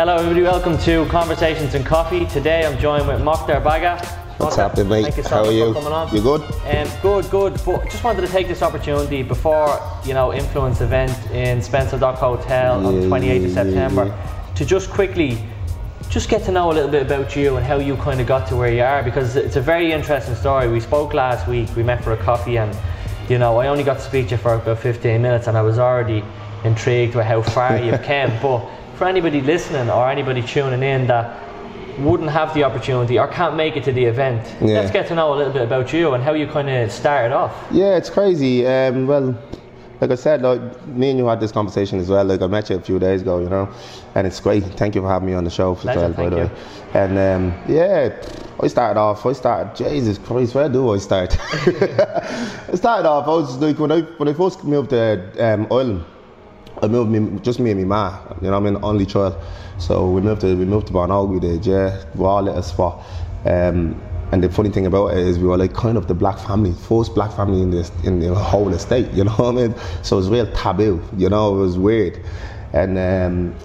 Hello, everybody. Welcome to Conversations and Coffee. Today, I'm joined with Moctar Bagah. What's happening, mate? Thank you so How much are you? for coming on. You good? Um, good, good. But just wanted to take this opportunity before you know influence event in Spencer Dock Hotel on Yeah, 28th of September to just quickly just get to know a little bit about you and how you kind of got to where you are because it's a very interesting story. We spoke last week. We met for a coffee and you know I only got to speak to you for about 15 minutes and I was already intrigued with how far you've come. But for anybody listening or anybody tuning in that wouldn't have the opportunity or can't make it to the event, Yeah. let's get to know a little bit about you and how you kind of started off. Yeah, it's crazy. Um, well, like I said, like me and you had this conversation as well. Like I met you a few days ago, you know, and it's great. Thank you for having me on the show as well, by the way. And um, yeah, I started off. I started. Jesus Christ, where do I start? I started off. I was like when I when I first moved to um, Ireland. I moved me, just me and my ma, you know, I'm an only child. So we moved to we moved to Barnall, we did, yeah, we all let us for. Um, and the funny thing about it is we were like kind of the black family, first black family in this in the whole estate, you know what I mean? So it was real taboo, you know, it was weird. And um,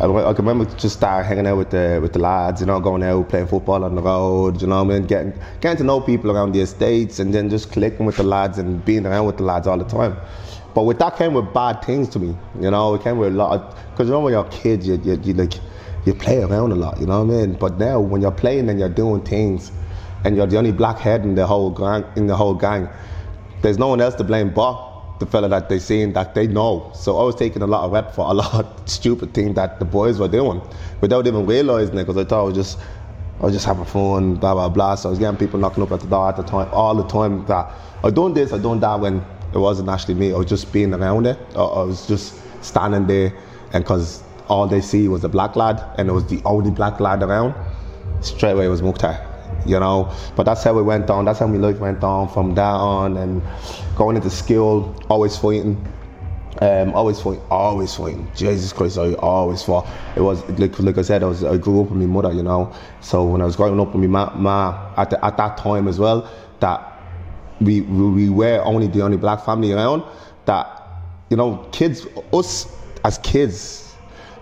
I, I can remember just start hanging out with the with the lads, you know, going out playing football on the road, you know what I mean, getting getting to know people around the estates, and then just clicking with the lads and being around with the lads all the time. But with that came with bad things to me, you know. It came with a lot because you know when you're a kid, you, you, you like you play around a lot, you know what I mean. But now when you're playing and you're doing things, and you're the only black head in the whole gang, in the whole gang, there's no one else to blame but the fella that they seen that they know. So I was taking a lot of rep for a lot of stupid things that the boys were doing without even realizing it because I thought I was just I was just having fun, blah blah blah. So I was getting people knocking up at the door at the time, all the time that oh, I done this, oh, I done that when it wasn't actually me. I was just being around it. I, I was just standing there, and because all they see was a black lad, and it was the only black lad around. Straight away it was Moctar, you know. But that's how we went on. That's how my life went on from that on, and going into school, always fighting. Um, always fighting, always fighting. Jesus Christ, I always fought. It was like, like I said, I was I grew up with my mother, you know. So when I was growing up with my ma, ma at, the, at that time as well, that we, we we were only the only black family around. That you know, kids, us as kids,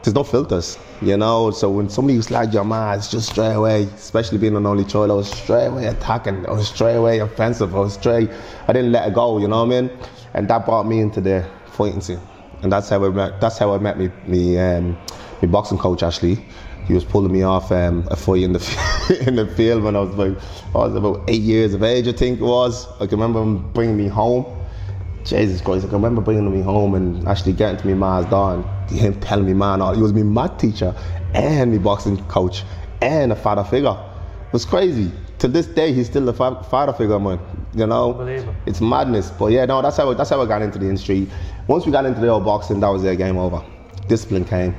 there's no filters, you know. So when somebody like your ma, it's just straight away. Especially being an only child, I was straight away attacking. I was straight away offensive. I was straight. I didn't let it go, you know what I mean? And that brought me into the fighting scene, and that's how I met. That's how I met me me um, my boxing coach actually. He was pulling me off um, a fight in the in the field when I was like I was about eight years of age, I think it was. I can remember him bringing me home. Jesus Christ, I can remember bringing me home and actually getting to my ma's door and him telling me, man, he was my math teacher and my boxing coach and a father figure. It was crazy. To this day, he's still a fa- father figure, man. You know, it's madness. But yeah, no, that's how that's how I got into the industry. Once we got into the old boxing, that was their game over. Discipline came.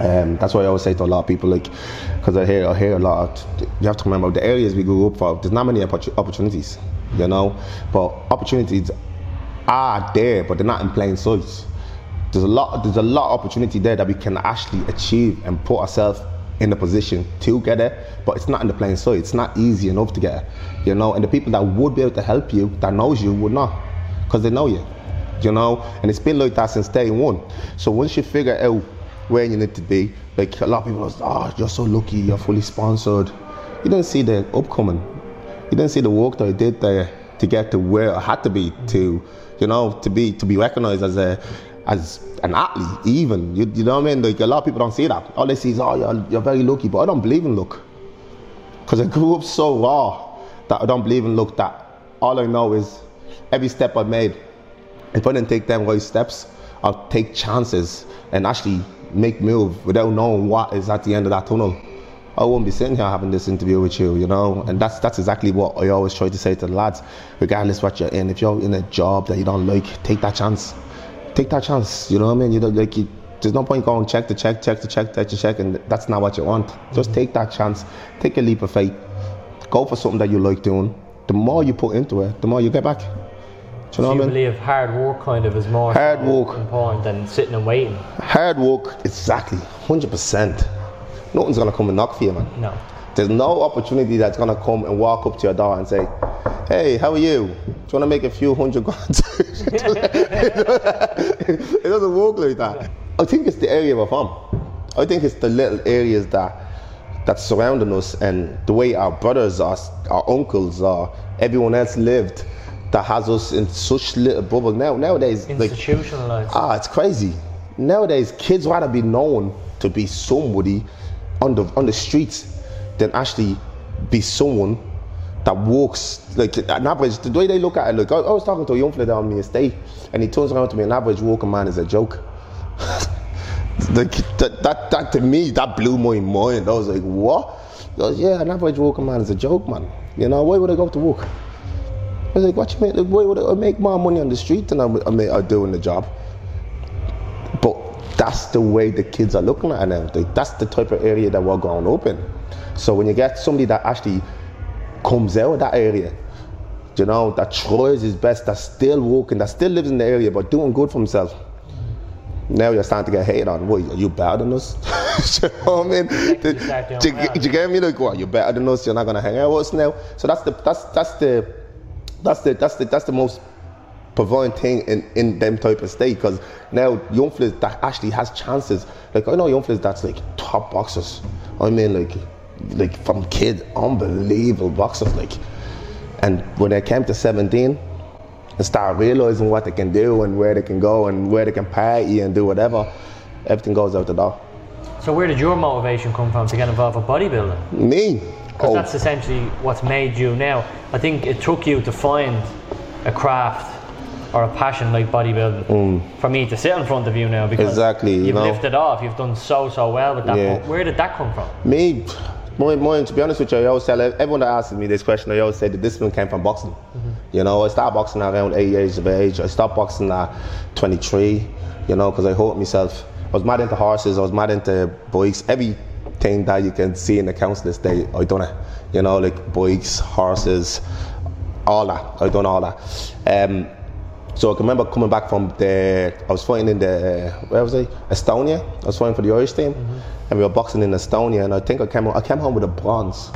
Um, that's why I always say to a lot of people, like, because I hear I hear a lot. You have to remember the areas we grew up for. There's not many opportunities, you know. But opportunities are there, but they're not in plain sight. There's a lot. There's a lot of opportunity there that we can actually achieve and put ourselves in a position to get it, but it's not in the plain sight. It's not easy enough to get it, you know. And the people that would be able to help you, that knows you, would not, because they know you, you know. And it's been like that since day one. So once you figure out where you need to be, like a lot of people are, oh, you're so lucky, you're fully sponsored. You don't see the upcoming. You didn't see the work that I did there to get to where I had to be to, you know, to be to be recognized as a as an athlete. Even you, you know what I mean? Like a lot of people don't see that. All they see is, oh, you're, you're very lucky, but I don't believe in luck because I grew up so raw that I don't believe in luck. That all I know is every step I made. If I didn't take them right steps, I'll take chances and actually make move without knowing what is at the end of that tunnel. I won't be sitting here having this interview with you, you know, and that's that's exactly what I always try to say to the lads, regardless what you're in. If you're in a job that you don't like, take that chance, take that chance. You know what I mean? You don't like you. There's no point going check to check, check to check, check to check, and that's not what you want. Just take that chance, take a leap of faith, go for something that you like doing. The more you put into it, the more you get back. Do you know So what I mean? believe hard work kind of is more Hard work. important than sitting and waiting? Hard work, exactly, hundred percent. Nothing's gonna come and knock for you, man. No. There's no opportunity that's gonna come and walk up to your door and say, "Hey, how are you? Do you wanna make a few hundred grand?" it doesn't work like that. I think it's the area we're from. I think it's the little areas that that's surrounding us and the way our brothers, our, our uncles, or everyone else lived that has us in such little bubble now. Nowadays, like Institutionalized. ah, it's crazy. Nowadays, kids rather be known to be somebody on the on the streets than actually be someone that walks like an average. The way they look at it, like I, I was talking to a young fella down on the estate, and he turns around to me, an average walking man is a joke. like that, that, that to me, that blew my mind. I was like, what? He goes, yeah, an average walking man is a joke, man. You know, why would I go to work? I was like, what you why would I make more money on the street than I'm, I'm, I'm doing the job? But that's the way the kids are looking at it now. That's the type of area that we're growing up in. So when you get somebody that actually comes out of that area, you know, that tries his best, that's still working, that still lives in the area, but doing good for himself. Now you're starting to get hated on. What, are you better than us? you know what I mean? You start Do you, well, do you get me? Like, what, you're better than us, you're not going to hang out with us now? So that's the, that's, that's the, that's the, that's the, that's the most providing thing in, in them type of state because now young fellas that actually has chances like I know young fellas that's like top boxers. I mean like like from kid unbelievable boxers like. And when they came to 17 and start realizing what they can do and where they can go and where they can party and do whatever everything goes out the door. So where did your motivation come from to get involved with bodybuilding? me oh, that's essentially what's made you now. I think it took you to find a craft or a passion like bodybuilding for me to sit in front of you now because Mm. Exactly, you you've know. lifted off. You've done so so well with that. Yeah. Where did that come from? Me, mine, to be honest with you, I always tell everyone that asks me this question, I always say the discipline came from boxing. You know, I started boxing at around eight years of age. I stopped boxing at 23, you know, because I hurt myself. I was mad into horses, I was mad into bikes, everything that you can see in the council this day, I done it. You know, like bikes, horses, all that. I done all that. Um, so I can remember coming back from the, I was fighting in the, where was I? Estonia. I was fighting for the Irish team, and we were boxing in Estonia. And I think I came, I came home with a bronze.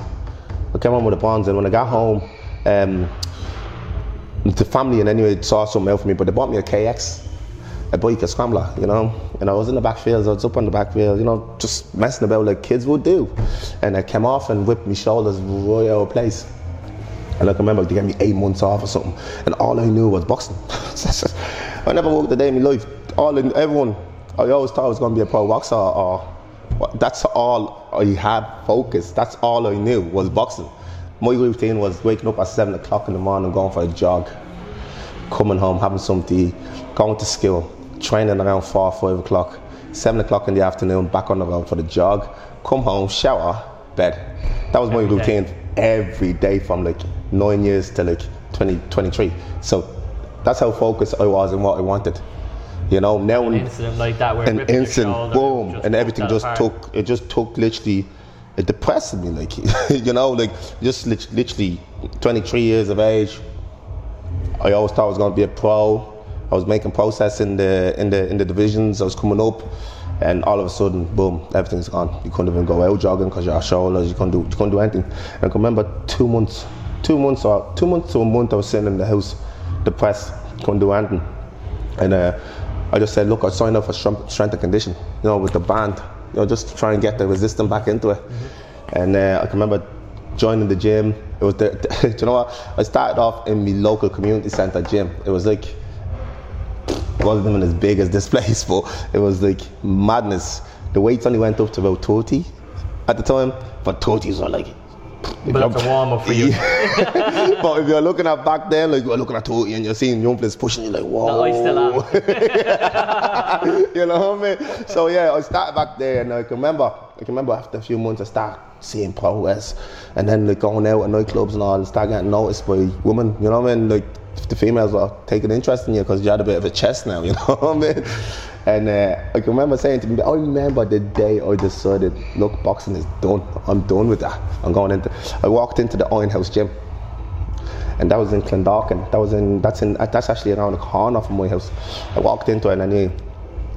I came home with a bronze, and when I got home, um, the family and anyway saw something out for me, but they bought me a KX, a bike, a scrambler, you know. And I was in the backfield, I was up on the backfield, you know, just messing about like kids would do. And I came off and whipped my shoulders right out of place. And I remember they gave me eight months off or something, and all I knew was boxing. I never worked a day in my life. All in, everyone, I always thought I was going to be a pro boxer, or that's all I had focus. That's all I knew was boxing. My routine was waking up at seven o'clock in the morning, going for a jog, coming home, having something going to school, training around four, five o'clock, seven o'clock in the afternoon, back on the road for the jog, come home, shower, bed. That was my Every day. routine every day from like nine years to like 20, 23. So that's how focused I was in what I wanted. You know, now An incident like that where an instant boom, and everything just apart. took. It just took literally. It depressed me, like you know, like just literally 23 years of age. I always thought I was going to be a pro. I was making process in the in the in the divisions. I was coming up, and all of a sudden, boom, everything's gone. You couldn't even go out jogging because your shoulders. You couldn't do you couldn't do anything. And I can remember two months, two months or two months to a month. I was sitting in the house, depressed, couldn't do anything. And uh, I just said, look, I signed up for strength, and condition, you know, with the band, you know, just to try and get the resistance back into it. And uh, I can remember joining the gym. It was the, do you know what? I started off in the local community center gym. It was like, wasn't even as big as this place, but it was like madness. The weights only went up to about 30 at the time, but 30s were like, But a warm for you. but if you're looking at back then, like you're looking at 30 and you're seeing young players pushing you like, whoa. No, I still am. you know what I mean? So yeah, I started back there, and I can remember. I can remember after a few months, I started seeing progress, and then like going out at nightclubs and all, and start getting noticed by women. You know what I mean? Like the females were taking interest in you because you had a bit of a chest now. You know what I mean? And uh, I can remember saying to me, I remember the day I decided, look, boxing is done. I'm done with that. I'm going into. I walked into the Iron House gym and that was in Clondalkin. That was in that's in that's actually around the corner from my house. I walked into it and I knew.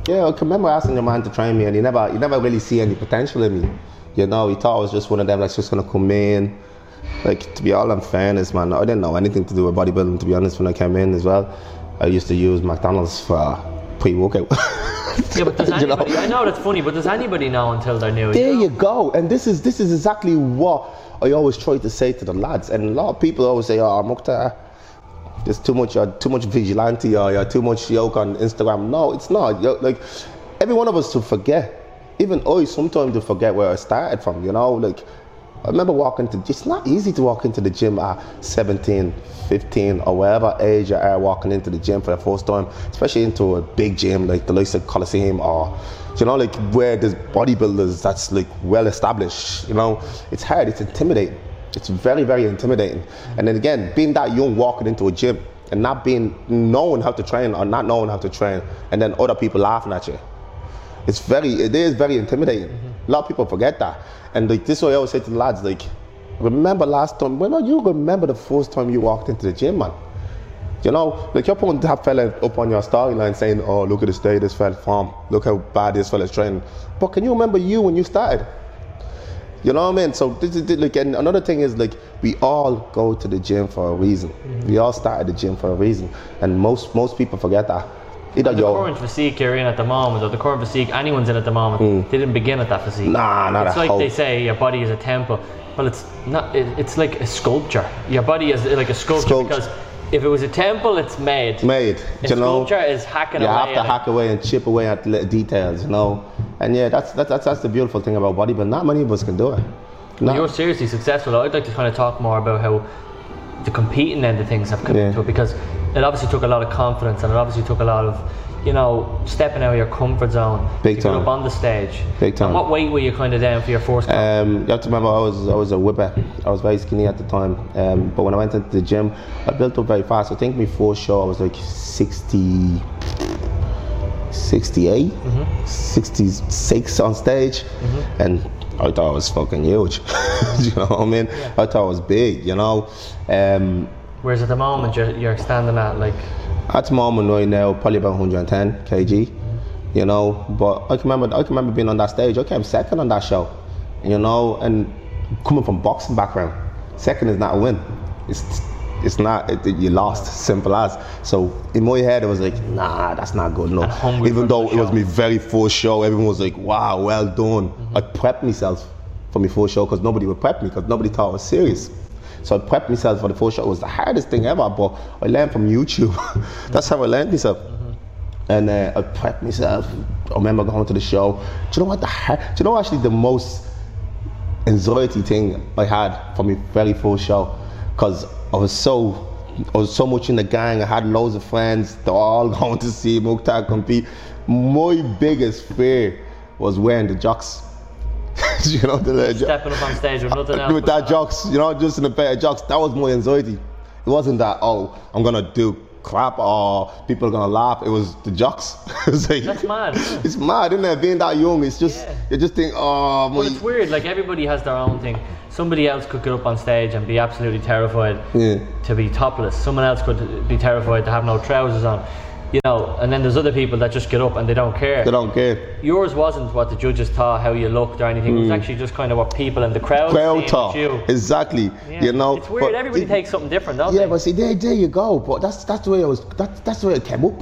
Yeah, I can remember asking your man to train me, and he never he never really see any potential in me. You know, he thought I was just one of them that's just gonna come in. Like to be all in fairness, man, I didn't know anything to do with bodybuilding. To be honest, when I came in as well, I used to use McDonald's for pre-workout. Yeah, but does You know? anybody? I know that's funny, but does anybody know until they're new? There you go. And this is this is exactly what I always try to say to the lads. And a lot of people always say, "Oh, Moctar, there's too much, you're too much vigilante, or you're too much yoke on Instagram." No, it's not. You're, like every one of us to forget. Even I sometimes to forget where I started from. You know, like I remember walking to. It's not easy to walk into the gym at 17, 15, or whatever age you are walking into the gym for the first time, especially into a big gym like the likes of Coliseum or you know, like where there's bodybuilders that's like well established. You know, it's hard. It's intimidating. It's very, very intimidating. And then again, being that young, walking into a gym and not being knowing how to train or not knowing how to train, and then other people laughing at you. It's very, it is very intimidating. A lot of people forget that. And like this is what I always say to the lads, like, remember last time, when do you remember the first time you walked into the gym, man? You know, like you're putting that fella up on your storyline saying, oh, look at the state this fella form, look how bad this fella's training. But can you remember you when you started? You know what I mean? So this is like, and another thing is like we all go to the gym for a reason. We all started the gym for a reason, and most most people forget that. Either The you're current physique you're in at the moment, or the current physique anyone's in at the moment, hmm. they didn't begin at that physique. Nah, not It's like hope. they say your body is a temple. Well, it's not. It, it's like a sculpture. Your body is like a sculpture Sculpt- because if it was a temple, it's made. made. A you know, sculpture is hacking you away. You have to at it. hack away and chip away at little details. You know, and yeah, that's that's that's, that's the beautiful thing about bodybuilding. Not many of us can do it. Not- You're seriously successful. I'd like to kind of talk more about how the competing end of things have come Yeah. into it because it obviously took a lot of confidence and it obviously took a lot of, you know, stepping out of your comfort zone Big to get time. up on the stage. Big time. And what weight were you kind of down for your first? Um, you have to remember, I was I was a whipper. I was very skinny at the time. Um, but when I went into the gym, I built up very fast. I think my first show I was like 60, 68, 66 on stage, and I thought I was fucking huge. you know what I mean? I thought I was big. You know. Um, Whereas at the moment you're, you're standing at like At the moment right now, probably about 110 kg. You know, but I can remember I can remember being on that stage. I came second on that show. You know, and coming from boxing background, second is not a win. It's it's not it, you lost. Simple as. So in my head, it was like, nah, that's not good enough. Even though it was my very first show, everyone was like, wow, well done. Mm-hmm. I prepped myself for my first show because nobody would prep me because nobody thought I was serious. So I prepped myself for the first show. It was the hardest thing ever, but I learned from YouTube. That's how I learned myself. And uh, I prepped myself. I remember going to the show. Do you know what the hard, Do you know actually the most anxiety thing I had for my very first show? Because I was so I was so much in the gang. I had loads of friends. They're all going to see Moctar compete. My biggest fear was wearing the jocks. you know the, stepping up on stage with nothing else. with that jocks, you know, just in a pair of jocks. That was my anxiety. It wasn't that oh, I'm gonna do crap or people are gonna laugh. It was the jocks. it's like, That's mad, isn't? It's mad, isn't it? Being that young, it's just Yeah. you just think, oh, Well, it's weird. Like everybody has their own thing. Somebody else could get up on stage and be absolutely terrified Yeah. to be topless. Someone else could be terrified to have no trousers on. You know, and then there's other people that just get up and they don't care. they don't care. Yours wasn't what the judges thought, how you looked or anything. It was actually just kind of what people in the crowd Mm. Crowd with you. exactly. Yeah. You know, it's weird. Everybody it- takes something different, don't Yeah, they? but see, there, there you go. But that's that's the way I was. That's that's the way it came up.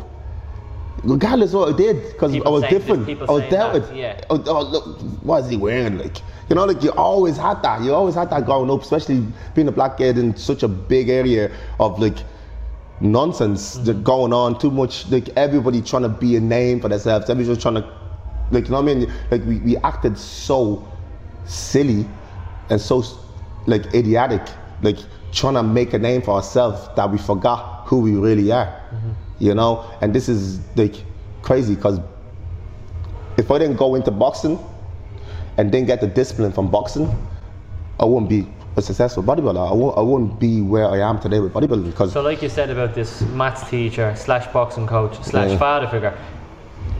Regardless of what I did, because I was this, different. I was that, doubted. yeah. Oh, oh, look, what is he wearing? Like, you know, like you always had that. You always had that growing up, especially being a black kid in such a big area of like nonsense Mm-hmm. that going on. Too much. Like everybody trying to be a name for themselves. Everybody's trying to, like, you know what I mean? Like we, we acted so silly and so like idiotic, like trying to make a name for ourselves that we forgot who we really are. You know, and this is like crazy because if I didn't go into boxing and didn't get the discipline from boxing, I wouldn't be a successful bodybuilder. I wouldn't be where I am today with bodybuilding because So, like you said about this maths teacher slash boxing coach slash Yeah. father figure,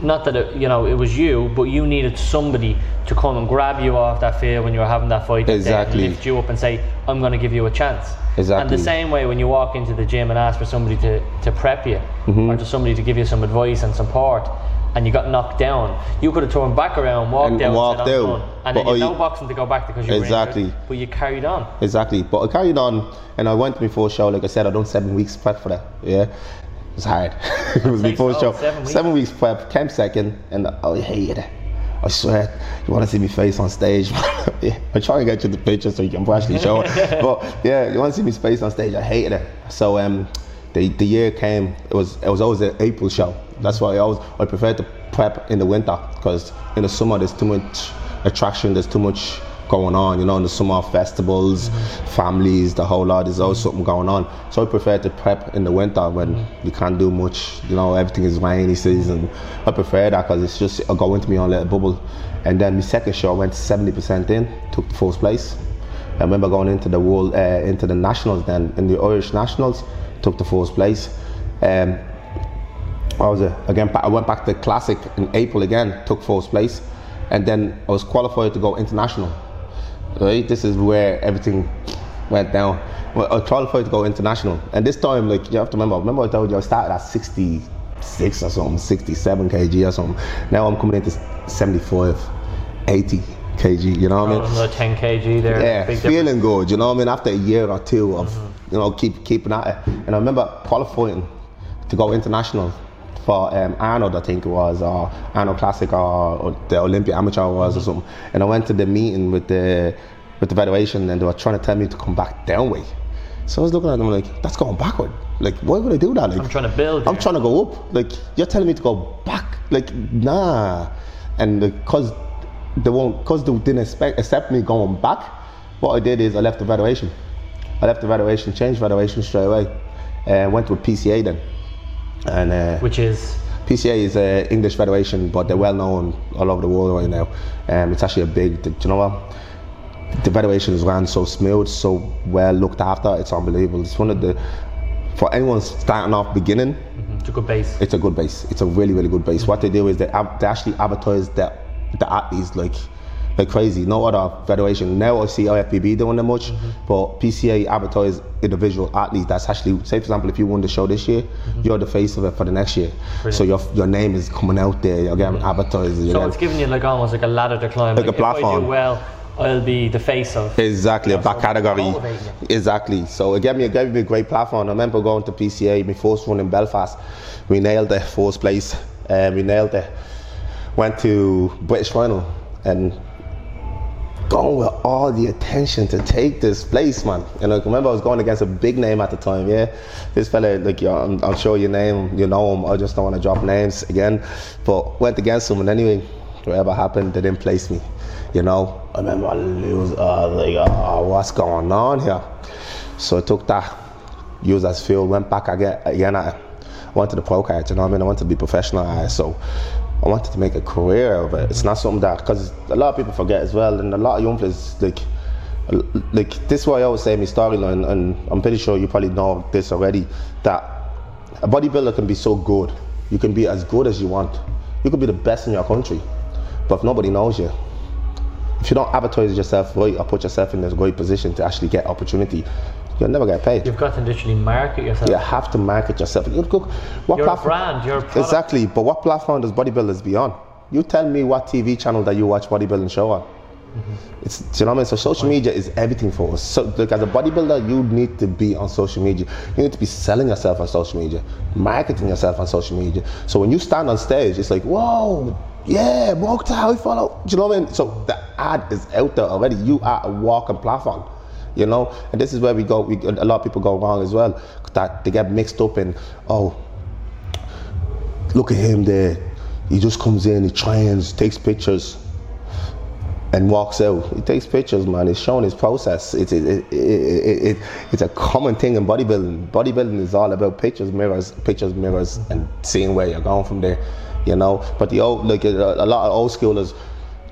not that it, you know it was you, but you needed somebody to come and grab you off that field when you were having that fight, Exactly. and lift you up and say, "I'm going to give you a chance." Exactly. And the same way when you walk into the gym and ask for somebody to, to prep you Mm-hmm. or to somebody to give you some advice and support. And you got knocked down. You could have turned back around, walked And out, walked and out. done." and then you had no boxing to go back to because you Exactly. were injured, but you carried on. Exactly. But I carried on and I went to my first show, like I said, I done seven weeks prep for that. Yeah. It was hard. it was before all show. seven weeks. Seven weeks prep, came second, and I hated it. I swear, you want to see me face on stage? yeah, I try and get you the picture so you can actually show it. But yeah, you want to see me face on stage? I hated it. So um, the the year came. It was it was always an April show. That's why I always I prefer to prep in the winter because in the summer there's too much attraction. There's too much going on. You know, in the summer festivals, families, the whole lot. There's always something going on. So I prefer to prep in the winter when you can't do much. You know, everything is rainy season. I prefer that because it's just I go into my own little bubble. And then my second show I went 70% in, took first place. I remember going into the world, uh, into the nationals then, in the Irish nationals, took the first place. Um, what was it? Again, I went back to the classic in April again, took fourth place, and then I was qualified to go international. Right, this is where everything went down. Well, I qualified to go international, and this time, like you have to remember, remember I told you I started at 66 or something, 67 kg or something. Now I'm coming into 75, 80 kg. You know what I mean? Oh, Another 10 kg there. Yeah, Big difference. feeling good. You know what I mean? After a year or two of mm-hmm. you know keep keeping at it, and I remember qualifying to go international for um, Arnold, I think it was, or Arnold Classic, or, or the Olympia Amateur was, or something. And I went to the meeting with the with the federation, and they were trying to tell me to come back down weight. So I was looking at them like, that's going backward. Like, why would I do that? Like, I'm trying to build. I'm here. trying to go up. Like you're telling me to go back. Like nah. And because they won't, because they didn't expect, accept me going back, what I did is I left the federation. I left the federation, changed federation straight away, and went to a PCA then. And uh, Which is. PCA is an English federation, but they're well known all over the world right now. Um, it's actually a big. Do you know what? The federation is run so smooth, so well looked after. It's unbelievable. It's one of the for anyone starting off beginning. It's a good base. It's a good base. It's a really, really good base. What they do is they, they actually advertise the, the athletes like like crazy. No other federation. Now I see IFBB doing them much, mm-hmm. but PCA advertise individual athletes. That's actually, say for example, if you won the show this year, mm-hmm. you're the face of it for the next year. So your your name is coming out there. You're getting mm-hmm. advertised. you're So getting- it's giving you like almost like a ladder to climb. Like a If I platform. do well, I'll be the face of. Exactly, a Yeah, back so category. Exactly. So it gave me, it gave me a great platform. I remember going to PCA, my first run in Belfast. We nailed the first place. Um, we nailed it. Went to British final and going with all the attention to take this place, man. And like, remember, I was going against a big name at the time. Yeah, this fella, like, I'm, I'm sure your name, you know him. I just don't want to drop names again. But went against him, and anyway, whatever happened, they didn't place me. You know, I remember I lose. Uh, like, oh, what's going on here? So I took that, used as fuel, went back again. Again, I went to the pro card. You know what I mean? I wanted to be professional. So I wanted to make a career of it. It's not something that because a lot of people forget as well, and a lot of young players like. Like this is why I always say my storyline, and I'm pretty sure you probably know this already. That a bodybuilder can be so good, you can be as good as you want. You could be the best in your country, but if nobody knows you, if you don't advertise yourself right or put yourself in this great position to actually get opportunity, you'll never get paid. You've got to literally market yourself. You have to market yourself. You look, what You're platform? brand, product. Exactly, but what platform does bodybuilders be on? You tell me what TV channel that you watch bodybuilding show on. Mm-hmm. It's do you know what I mean? So social media is everything for us. So like as a bodybuilder, you need to be on social media. You need to be selling yourself on social media, marketing yourself on social media. So when you stand on stage, it's like, whoa, yeah, Moctar, I follow. Do you know what I mean? So the ad is out there already. You are a walking platform. You know, and this is where we go. We, a lot of people go wrong as well. That they get mixed up in, oh, look at him there. He just comes in, he trains, takes pictures, and walks out. He takes pictures, man. He's showing his process. It's it, it, it, it, it's a common thing in bodybuilding. Bodybuilding is all about pictures, mirrors, pictures, mirrors, and seeing where you're going from there. You know, but the old like a, a lot of old schoolers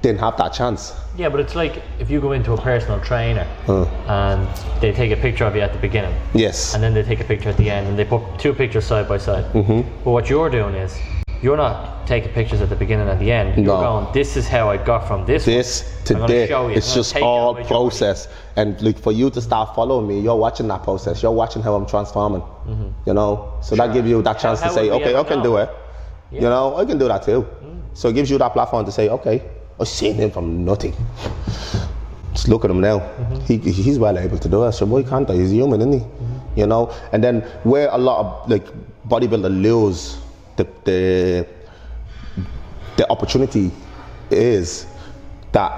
didn't have that chance. Yeah, but it's like if you go into a personal trainer hmm. and they take a picture of you at the beginning Yes. and then they take a picture at the end and they put two pictures side by side. Mm-hmm. But what you're doing is you're not taking pictures at the beginning and the end. You're No. going, this is how I got from this. one. this I'm to gonna there. show you. It's just all journey. process. And like for you to start following me, you're watching that process. You're watching how I'm transforming. Mm-hmm. You know, so that gives you that chance How- to how say, okay, I can know? do it. You know, I can do that too. Mm. So it gives you that platform to say, okay, I've seen him from nothing. Just look at him now. He, he's well able to do it. So why can't I? He's human, isn't he? You know, and then where a lot of like bodybuilder lose the the the opportunity is that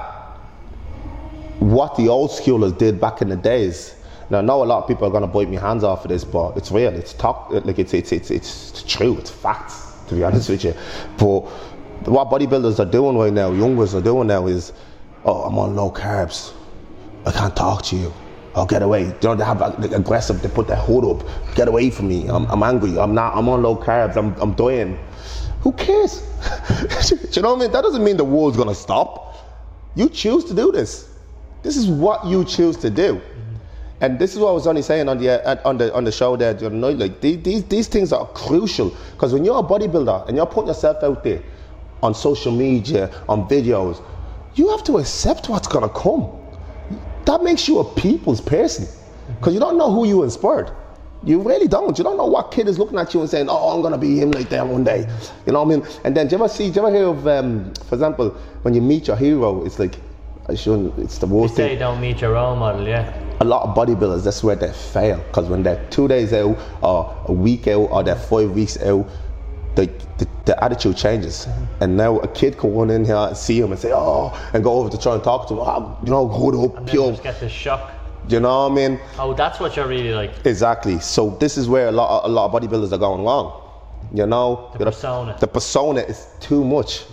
what the old schoolers did back in the days. Now, I know a lot of people are gonna bite me hands off of this, but it's real. It's talk like it's it's it's it's true. It's facts. To be honest with you, but what bodybuilders are doing right now, youngers are doing now is, oh, I'm on low carbs. I can't talk to you. I'll get away. You know, they have like, aggressive. They put their hood up. Get away from me. I'm, I'm angry. I'm not. I'm on low carbs. I'm I'm dying. Who cares? You know what I mean? That doesn't mean the world's gonna stop. You choose to do this. This is what you choose to do. And this is what I was only saying on the uh, on the on the show there. You know, like these these, these things are crucial because when you're a bodybuilder and you're putting yourself out there on social media, on videos, you have to accept what's gonna come. That makes you a people's person because you don't know who you inspired. You really don't. You don't know what kid is looking at you and saying, "Oh, I'm gonna be him like that one day." You know what I mean? And then, do you ever see? Do you ever hear of, um, for example, when you meet your hero, it's like, I shouldn't. It's the You worst say thing don't meet your role model, yeah. a lot of bodybuilders, that's where they fail. Because when they're two days out, or a week out, or they're five weeks out, the, the, the attitude changes. Mm-hmm. And now a kid can run in here and see him and say, oh, and go over to try and talk to him, oh, you know, And then you pure. just get this shock. You know what I mean? Oh, that's what you're really like. Exactly. So this is where a lot, a lot of bodybuilders are going wrong. You know, The persona. The persona is too much.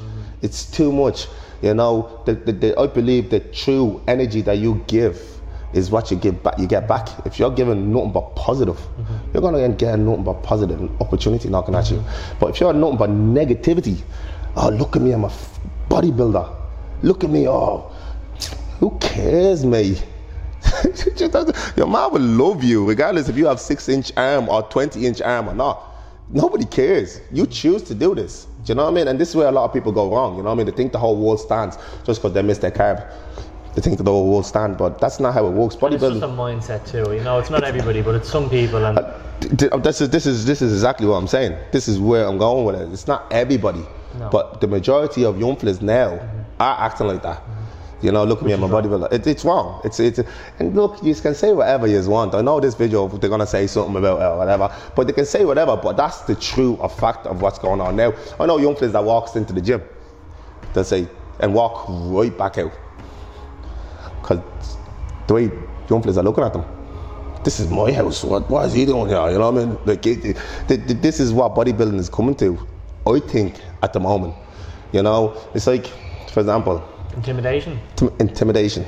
It's too much. You know, the, the, the, I believe the true energy that you give is what you give back. You get back. If you're given nothing but positive, mm-hmm. you're gonna get nothing but positive opportunity knocking at you. Mm-hmm. But if you're nothing but negativity, oh look at me, I'm a f- bodybuilder. Look at me, oh, who cares, mate? Your mom will love you regardless if you have six inch arm or 20 inch arm or not. Nobody cares. You choose to do this. Do you know what I mean? And this is where a lot of people go wrong. You know what I mean? They think the whole world stands just because they miss their carb. They think that the whole world stands, but that's not how it works. It's just a mindset too. You know, it's not everybody, but it's some people. And uh, th- This is this is this is exactly what I'm saying. This is where I'm going with it. It's not everybody, No. but the majority of young fellas now mm-hmm. are acting like that. Mm-hmm. You know, look at me, I'm a bodybuilder. It, it's wrong. It's it's and look, you can say whatever you want. I know this video they're gonna say something about it or whatever, but they can say whatever. But that's the true of fact of what's going on now. I know young fellas that walks into the gym, they'll say and walk right back out because the way young fellas are looking at them this is my house. What, what is he doing here? You know what I mean? Like, it, it, th- th- this is what bodybuilding is coming to, I think, at the moment. You know, it's like, for example, intimidation. Tim- intimidation.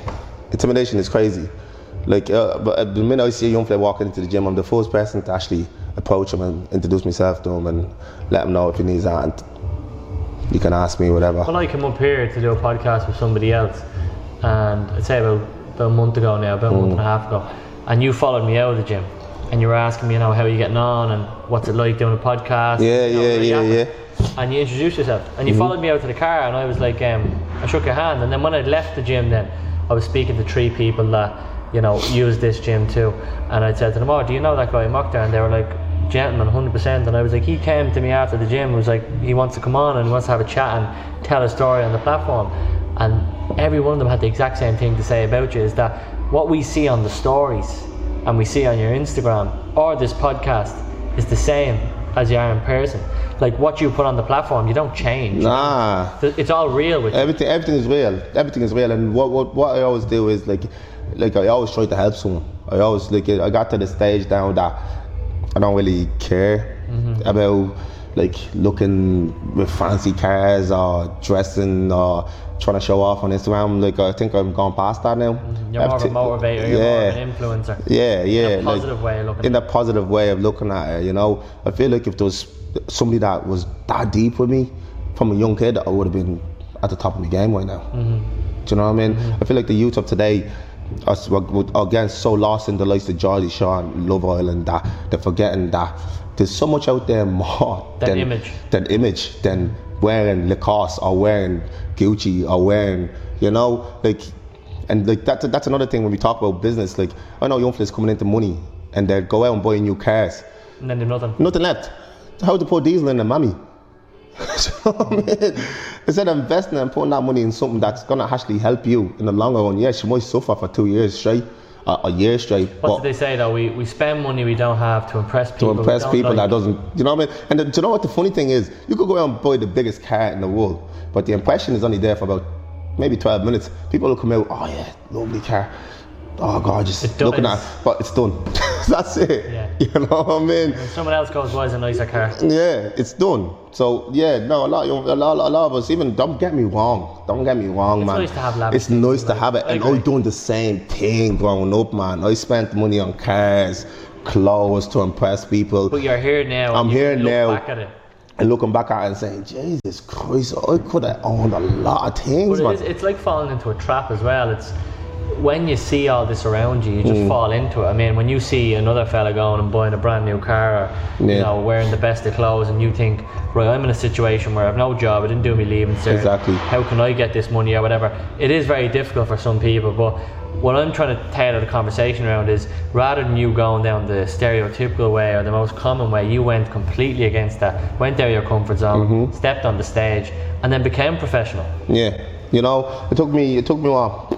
Intimidation is crazy. Like, uh, but uh, the minute I see a young player walking into the gym, I'm the first person to actually approach him and introduce myself to him and let him know if he needs that. And you can ask me whatever. When I came up here to do a podcast with somebody else, and I'd say about, about a month ago now, about a month and a half ago, and you followed me out of the gym, and you were asking me, you know, how are you getting on, and what's it like doing a podcast? Yeah, you know, yeah, yeah, yeah. Mm-hmm. And you introduced yourself, and you followed me out to the car, and I was like, um, I shook your hand, and then when I left the gym, then I was speaking to three people that, you know, use this gym too, and I said to them, oh, do you know that guy Moctar? And they were like, gentleman, 100%. And I was like, he came to me after the gym, was like, he wants to come on and he wants to have a chat and tell a story on the platform. And every one of them had the exact same thing to say about you is that what we see on the stories and we see on your Instagram or this podcast is the same as you are in person. Like what you put on the platform, you don't change. Nah. It's all real with you. Everything, everything is real. Everything is real. And what, what, what I always do is like, like I always try to help someone. I always like, I got to the stage now that I don't really care mm-hmm. about like looking with fancy cars or dressing or trying to show off on Instagram. Like I think I'm gone past that now. You're more of a motivator, you're more of an influencer. yeah, yeah. In a positive way of looking In at a positive way of looking at it, you know. I feel like if there was somebody that was that deep with me from a young kid, I would have been at the top of my game right now. Mm-hmm. Do you know what I mean? I feel like the youth of today are, were, again so lost in the likes of Geordie Shore and Love Island that they're forgetting that there's so much out there more Than than image. than image than wearing Lacoste or wearing Gucci or wearing you know like and like that's that's another thing when we talk about business like I know young fellas coming into money and they go out and buy new cars And then there's nothing. nothing left how to put diesel in the mammy So, I mean, instead of investing and putting that money in something that's gonna actually help you in the longer run, yes, you might suffer for two years straight a, a year straight. What but did they say though? We, we spend money we don't have to impress people. to impress people like. that doesn't, you know what I mean? And then, do you know what the funny thing is? You could go out and buy the biggest car in the world, but the impression is only there for about maybe 12 minutes. People will come out, oh yeah, lovely car. Oh gorgeous. It Looking at it, but it's done. That's it. Yeah. You know what I mean? When someone else goes, "Why is a nicer car?" Yeah, it's done. So yeah, no, a lot, a lot, a lot of us. Even don't get me wrong. Don't get me wrong, man. nice to have It's nice to have it, and I agree. doing the same thing growing up, man. I spent money on cars, clothes to impress people. But you're here now. I'm here now. Back at it. and looking back at it and saying, Jesus Christ, I could have owned a lot of things, But man. it is, it's like falling into a trap as well. It's when you see all this around you, you just Mm. fall into it. I mean, when you see another fella going and buying a brand new car, or you know, wearing the best of clothes, and you think, right, I'm in a situation where I've no job, I didn't do me leaving cert. Exactly. How can I get this money or whatever? It is very difficult for some people, but. What I'm trying to tailor the conversation around is rather than you going down the stereotypical way or the most common way, you went completely against that, went out of your comfort zone, Mm-hmm. stepped on the stage, and then became professional. Yeah, you know, it took me, it took me what,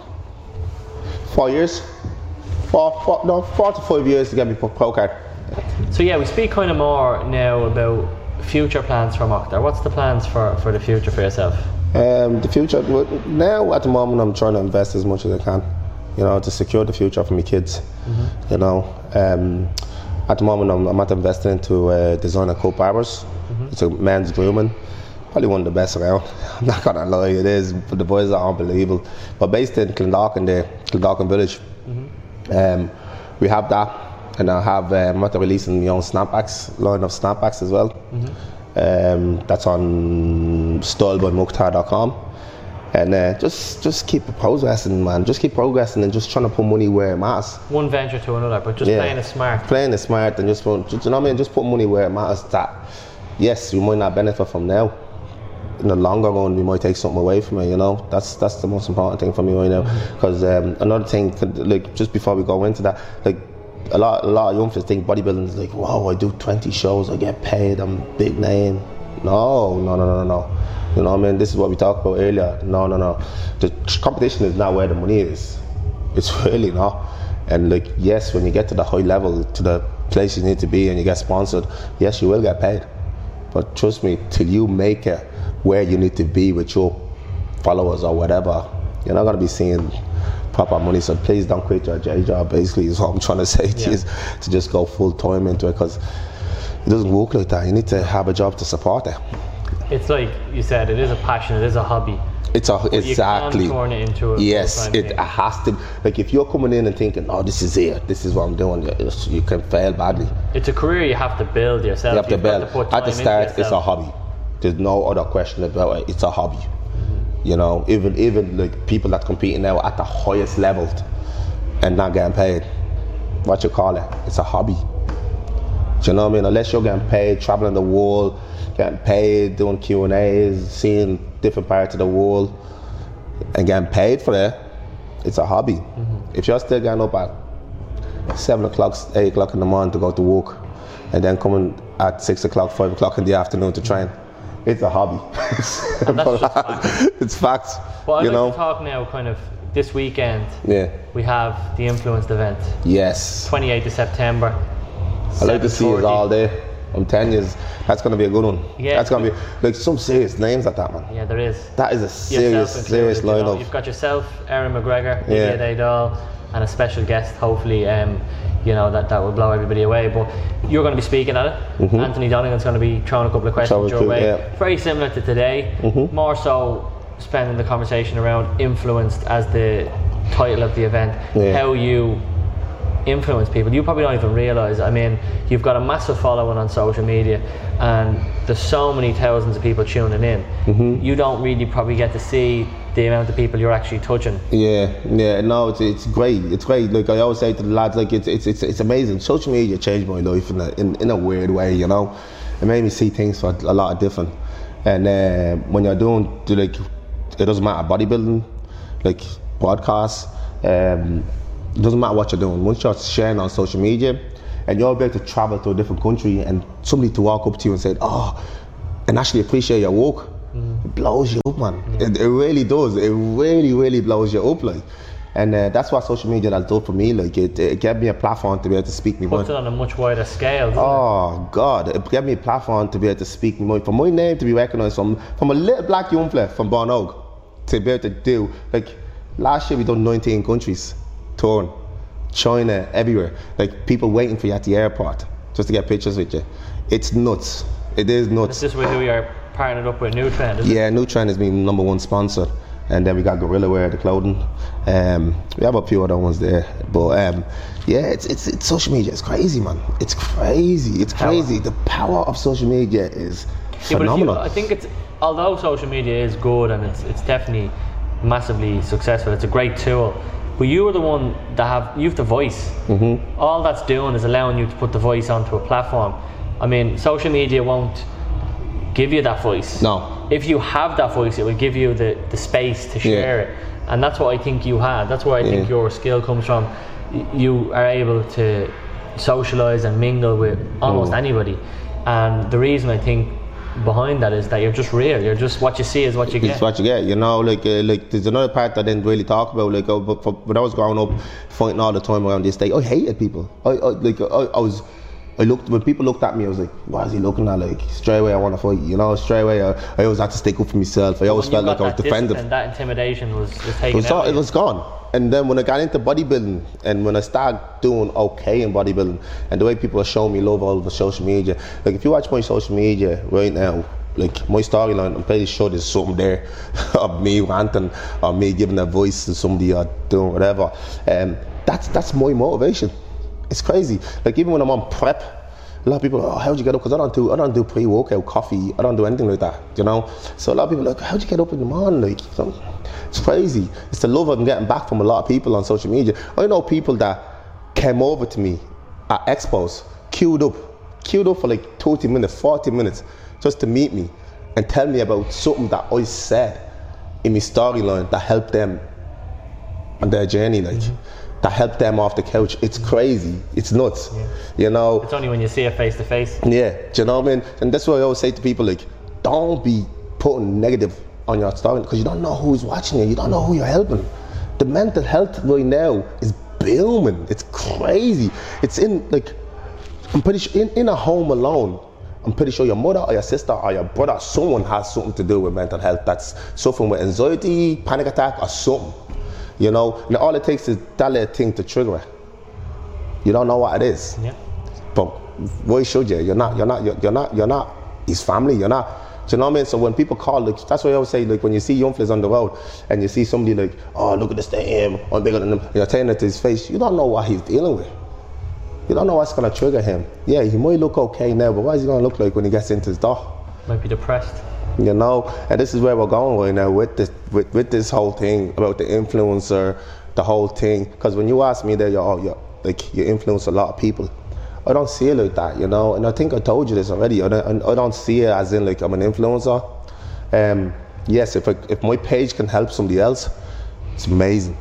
four years, four, four, no, four to five years to get me pro card. So yeah, we speak kind of more now about future plans for Moctar. What's the plans for, for the future for yourself? Um, the future now at the moment I'm trying to invest as much as I can, you know, to secure the future for my kids. You know, um, at the moment I'm, I'm at investing into uh, designer co barbers. It's a men's grooming, probably one of the best around. I'm not gonna lie, it is. But the boys are unbelievable. But based in Clondalkin, there, Clondalkin Village, um, we have that, and I have I'm at releasing my own snapbacks line of snapbacks as well. Um, that's on stylbymukhtar.com. And uh, just just keep progressing, man. Just keep progressing and just trying to put money where it matters. One venture to another, but just Yeah. playing it smart. Playing it smart and just, put, you know what I mean? Just put money where it matters. That yes, you might not benefit from now. In the longer run, we might take something away from it. You know, that's that's the most important thing for me right now. Because um, another thing, like just before we go into that, like a lot a lot of youngsters think bodybuilding is like, wow, I do 20 shows, I get paid, I'm big name. No, no, no, no, no. You know what I mean? This is what we talked about earlier. No, no, no. The competition is not where the money is. It's really not. And like, yes, when you get to the high level, to the place you need to be, and you get sponsored, yes, you will get paid. But trust me, till you make it where you need to be with your followers or whatever, you're not gonna be seeing proper money. So please don't quit your day job. Basically, is what I'm trying to say to you, is to just go full time into it because it doesn't work like that. You need to have a job to support it. It's like you said, it is a passion, it is a hobby. It's a exactly. Can turn it into a Yes, it thing. has to. Like if you're coming in and thinking, "Oh, this is it. This is what I'm doing," you, can fail badly. It's a career you have to build yourself. You have to You've build. put At the start, it's a hobby. There's no other question about it. It's a hobby. Mm-hmm. You know, even even like people that competing now at the highest level and not getting paid. What you call it? It's a hobby. Do you know what I mean? Unless you're getting paid, traveling the world, getting paid, doing Q and A's, seeing different parts of the world, and getting paid for it, it's a hobby. Mm-hmm. If you're still getting up at seven o'clock, eight o'clock in the morning to go to work, and then coming at six o'clock, five o'clock in the afternoon to train, mm-hmm. it's a hobby. And that's just fact. it's facts. Well, I'd you like know? to talk now kind of this weekend. Yeah. We have the Influenced event, Yes. 28th of September. I like to see us all day. I'm telling you, that's gonna be a good one. Yeah. That's gonna be like some serious names at that man. Yeah, there is. That is a serious, serious included, you know. lineup. You've got yourself, Aaron McGregor, Yeah. Daydal, and a special guest, hopefully, um, you know, that, that will blow everybody away. But you're going to be speaking at it. Anthony Donegan's going to be throwing a couple of questions your way. yeah. Mm-hmm. Very similar to today, more so spending the conversation around influenced as the title of the event. Yeah. How you influence people. You probably don't even realize. I mean, you've got a massive following on social media, and there's so many thousands of people tuning in. Mm-hmm. You don't really probably get to see the amount of people you're actually touching. Yeah, yeah, no, it's, it's great. It's great. Like I always say to the lads, like it's it's it's, it's amazing. Social media changed my life in a in, in a weird way, you know. It made me see things for a lot of different. And uh, when you're doing do like, it doesn't matter bodybuilding, like broadcasts. Um, doesn't matter what you're doing. Once you're sharing on social media, and you're able to travel to a different country, and somebody to walk up to you and say, "Oh," and actually appreciate your work, it blows you up, man. It, it really does. It really, really blows you up. Like, And uh, that's what social media has done for me. Like it, it gave me a platform to be able to speak my Puts it on a much wider scale. doesn't it? Oh God! It gave me a platform to be able to speak my mind. For my name to be recognised from from a little black young fella from Bawnogue to be able to do like last year we done 19 countries touring, China, everywhere. Like people waiting for you at the airport just to get pictures with you. It's nuts. It is nuts. this with who you are partnered up with, Nutrend? Is it? Yeah, Trend is my number one sponsor. And then we got Gorilla Wear, the clothing. Um, we have a few other ones there. But um, yeah, it's, it's, it's social media. It's crazy, man. It's crazy. It's Power. crazy. The power of social media is Yeah, but you- phenomenal. I think it's although social media is good and it's it's definitely massively successful. It's a great tool. But you are the one that have you've the voice. Mm-hmm. All that's doing is allowing you to put the voice onto a platform. I mean, social media won't give you that voice. No. If you have that voice, it will give you the, the space to share Yeah. it. And that's what I think you had. That's where I think your skill comes from. You are able to socialize and mingle with almost Mm. anybody. And the reason I think behind that is that you're just real. You're just what you see is what you get. It's what you get, you know. Like, uh, like there's another part I didn't really talk about. Like, uh, but for, when I was growing up, fighting all the time around this state, I hated people. I, I like, I, I was, I looked when people looked at me, I was like, "Why is he looking at?" Like, straight away, I want to fight. You know, straight away, I, I always had to stick up for myself. I always felt like I was defensive. discipline, that intimidation was, was It was, all, it was gone. And then when I got into bodybuilding and when I started doing okay in bodybuilding and the way people are showing me love all over social media, like if you watch my social media right now, like my storyline, I'm pretty sure there's something there of me ranting or me giving a voice to somebody or doing whatever. Um, that's that's my motivation. It's crazy. Like even when I'm on prep, a lot of people, oh, how'd you get up? Because I don't do, I don't do pre-workout coffee. I don't do anything like that. You know. So a lot of people are like, how'd you get up in the morning? Like, you know, it's crazy. It's the love I'm getting back from a lot of people on social media. I know people that came over to me at expos, queued up, queued up for like 30 minutes, 40 minutes, just to meet me and tell me about something that I said in my storyline that helped them on their journey, like mm-hmm. That help them off the couch. It's crazy. It's nuts. You know. It's only when you see it face to face. Yeah, do you know what I mean? And that's why I always say to people like, don't be putting negative on your story because you don't know who's watching you. You don't know who you're helping. The mental health right now is booming. It's crazy. It's in like, I'm pretty sure in, in a home alone. I'm pretty sure your mother or your sister or your brother, someone has something to do with mental health. That's suffering with anxiety, panic attack, or something. You know, and all it takes is that little thing to trigger it. You don't know what it is. Yeah. But why should you? You're not. You're not. You're, you're not. You're not his family. You're not. Do you know what I mean? So when people call, like that's why I always say, like when you see young fellas on the road and you see somebody like, oh look at this thing, oh, I'm bigger than him. You're telling it to his face. You don't know what he's dealing with. You don't know what's gonna trigger him. Yeah, he might look okay now, but what is he gonna look like when he gets into his door? Might be depressed. You know, and this is where we're going right now with this with, with this whole thing about the influencer, the whole thing. Because when you ask me that, you're, oh, you're like you influence a lot of people. I don't see it like that, you know. And I think I told you this already. I don't, I don't see it as in like I'm an influencer. Um, yes, if I, if my page can help somebody else, it's amazing.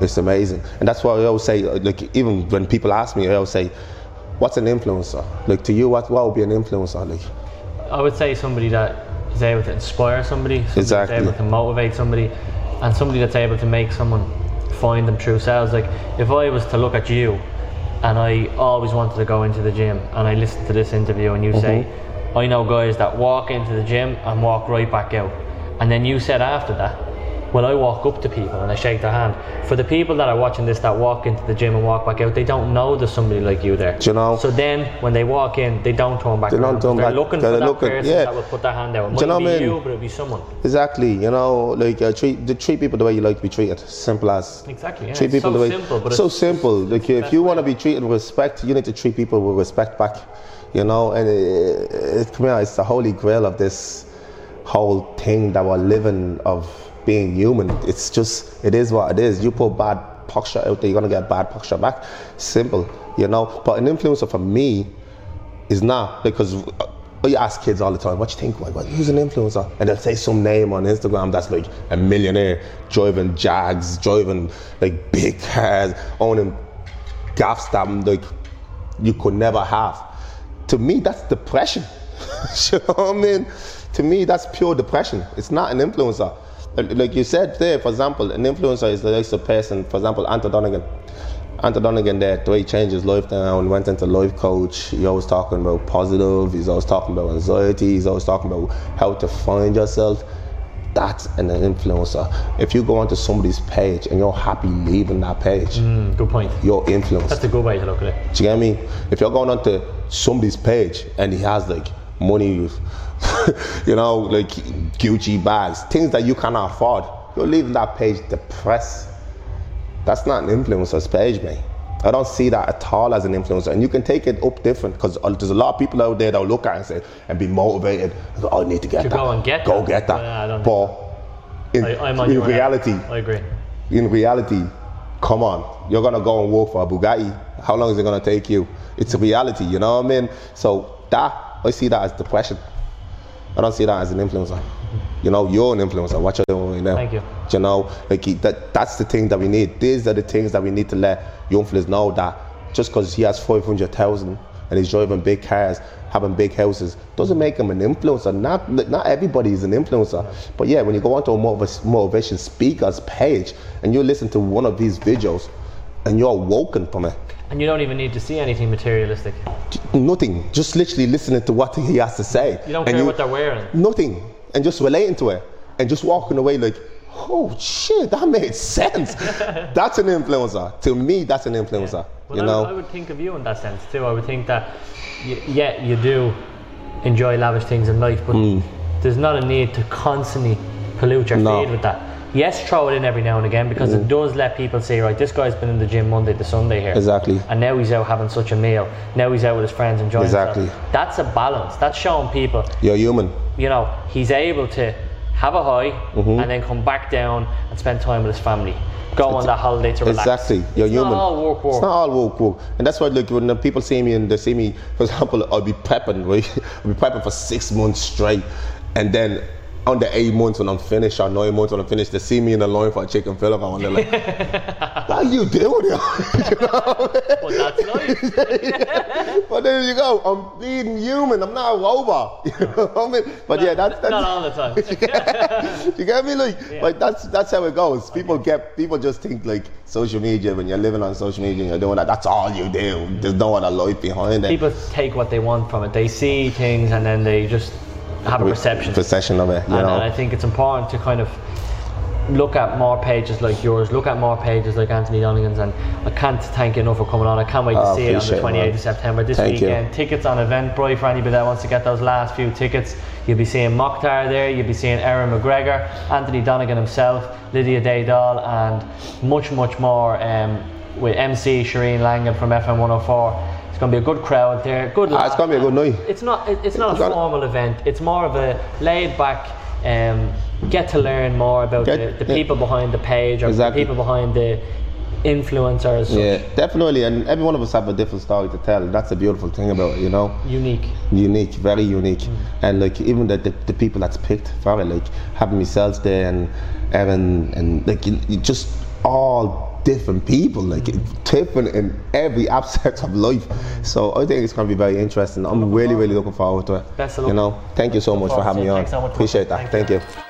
It's amazing, and that's why I always say, like, even when people ask me, I always say, "What's an influencer?" Like to you, what what would be an influencer? Like, I would say somebody that is able to inspire somebody, somebody Exactly. that's able to motivate somebody, and somebody that's able to make someone find them true selves. Like if I was to look at you, and I always wanted to go into the gym, and I listened to this interview, and you say, Mm-hmm. I know guys that walk into the gym and walk right back out, and then you said after that. Well, I walk up to people and I shake their hand. For the people that are watching this that walk into the gym and walk back out, they don't know there's somebody like you there. Do you know? So then, when they walk in, they don't turn back They don't turn They're back. looking They're for that looking- person yeah. that will put their hand out. It Do you know be what I mean? you, but it'll be someone. Exactly, you know, like uh, treat the treat people the way you like to be treated. Simple as. Exactly, yeah. Treat It's people so the way. simple, but so simple. Like if you want to be treated with respect, you need to treat people with respect back. You know, and it, it, it's the holy grail of this whole thing that we're living of being human. It's just, it is what it is. You put bad posture out there, you're gonna get bad posture back. Simple, you know. But an influencer for me is not because uh, I ask kids all the time, what you think? Like, who's an influencer? And they'll say some name on Instagram that's like a millionaire driving Jags, driving like big cars, owning gaffs that like you could never have. To me, that's depression. you know what I mean? To me, that's pure depression. It's not an influencer. Like you said there, for example, an influencer is the next person. For example, Anton Donegan. Anton Donegan there, the way he changed his life down, went into life coach. He always talking about positive. He's always talking about anxiety. He's always talking about how to find yourself. That's an influencer. If you go onto somebody's page and you're happy leaving that page, Mm, good point. you're influenced. That's a good way to look at it. Do you get me? If you're going onto somebody's page and he has like money, you know, like Gucci bags, things that you cannot afford, you're leaving that page depressed. That's not an influencer's page, mate. I don't see that at all as an influencer. And you can take it up different because there's a lot of people out there that will look at it and say, and be motivated. go, "Oh, I need to get To that. go and get Go that. get that. Yeah, but in, I, in reality, I agree. in reality, come on, you're gonna go and work for a Bugatti. How long is it gonna take you? It's a reality, you know what I mean? So that I see that as depression. I don't see that as an influencer. You know, you're an influencer. What you're doing right now. Thank you. You know, like that. That's the thing that we need. These are the things that we need to let young fellas know that just because he has five hundred thousand and he's driving big cars, having big houses, doesn't make him an influencer. Not not everybody is an influencer. But yeah, when you go onto a motiv- motivation speaker's page and you listen to one of these videos, and you're woken from it, And you don't even need to see anything materialistic. nothing, just literally listening to what he has to say. You don't care what they're wearing. Nothing, and just relating to it, and just walking away like, oh shit, that made sense. that's an influencer. To me, that's an influencer. Well, you I, know, would, I would think of you in that sense too. I would think that, y- yeah, you do enjoy lavish things in life, but mm. there's not a need to constantly pollute your. No. feed with that. Yes, throw it in every now and again because it does let people see, right, this guy's been in the gym Monday to Sunday here. Exactly. And now he's out having such a meal. Now he's out with his friends enjoying Exactly. himself. That's a balance. That's showing people you're human. you know, he's able to have a high Mm-hmm. and then come back down and spend time with his family. Go on that holiday to relax. Exactly, you're it's human. Not all work, work. It's not all work, work. And that's why, like, when the people see me and they see me, for example, I'll be prepping, right? I'll be prepping for six months straight. And then on the eight months when I'm finished, or nine months when I'm finished, they see me in the line for a chicken fillet, and they're like, what are you doing? But that's life. but there you go, I'm being human, I'm not a robot. You know what I mean? But yeah, that's, that's not all the time. you get me? Like, like that's that's how it goes. People get people just think like social media when you're living on social media and you're doing that. That's all you do. There's no other life behind it. People take what they want from it. They see things and then they just have a perception. Perception of it. You and, and I think it's important to kind of look at more pages like yours, look at more pages like Anthony Donegan's, and I can't thank you enough for coming on. I can't wait to Oh, see it on the appreciate it, 28th of September this Thank you. weekend. Tickets on Eventbrite for anybody that wants to get those last few tickets. You'll be seeing Moctar there, you'll be seeing Erin McGregor, Anthony Donegan himself, Lydia Daydal, and much, much more um, with MC Shireen Langan from FM 104. It's going to be a good crowd there. Good. Ah, it's gonna be a good night. It's not. it- It's not It's a formal event. It's more of a laid back. Um, get to learn more about Get- the, the yeah. people behind the page or Exactly. the people behind the influencers. yeah, definitely. And every one of us have a different story to tell. That's the beautiful thing about it, you know. Unique. unique, very unique. And like even the, the, the people that's picked for it, like having myself there and Evan and like you, you just all different people, like different in every aspect of life. So I think it's gonna be very interesting. I'm really, really looking forward to it. Best of You know, thank you so much for having me on. So. Appreciate that. Thank Thank you.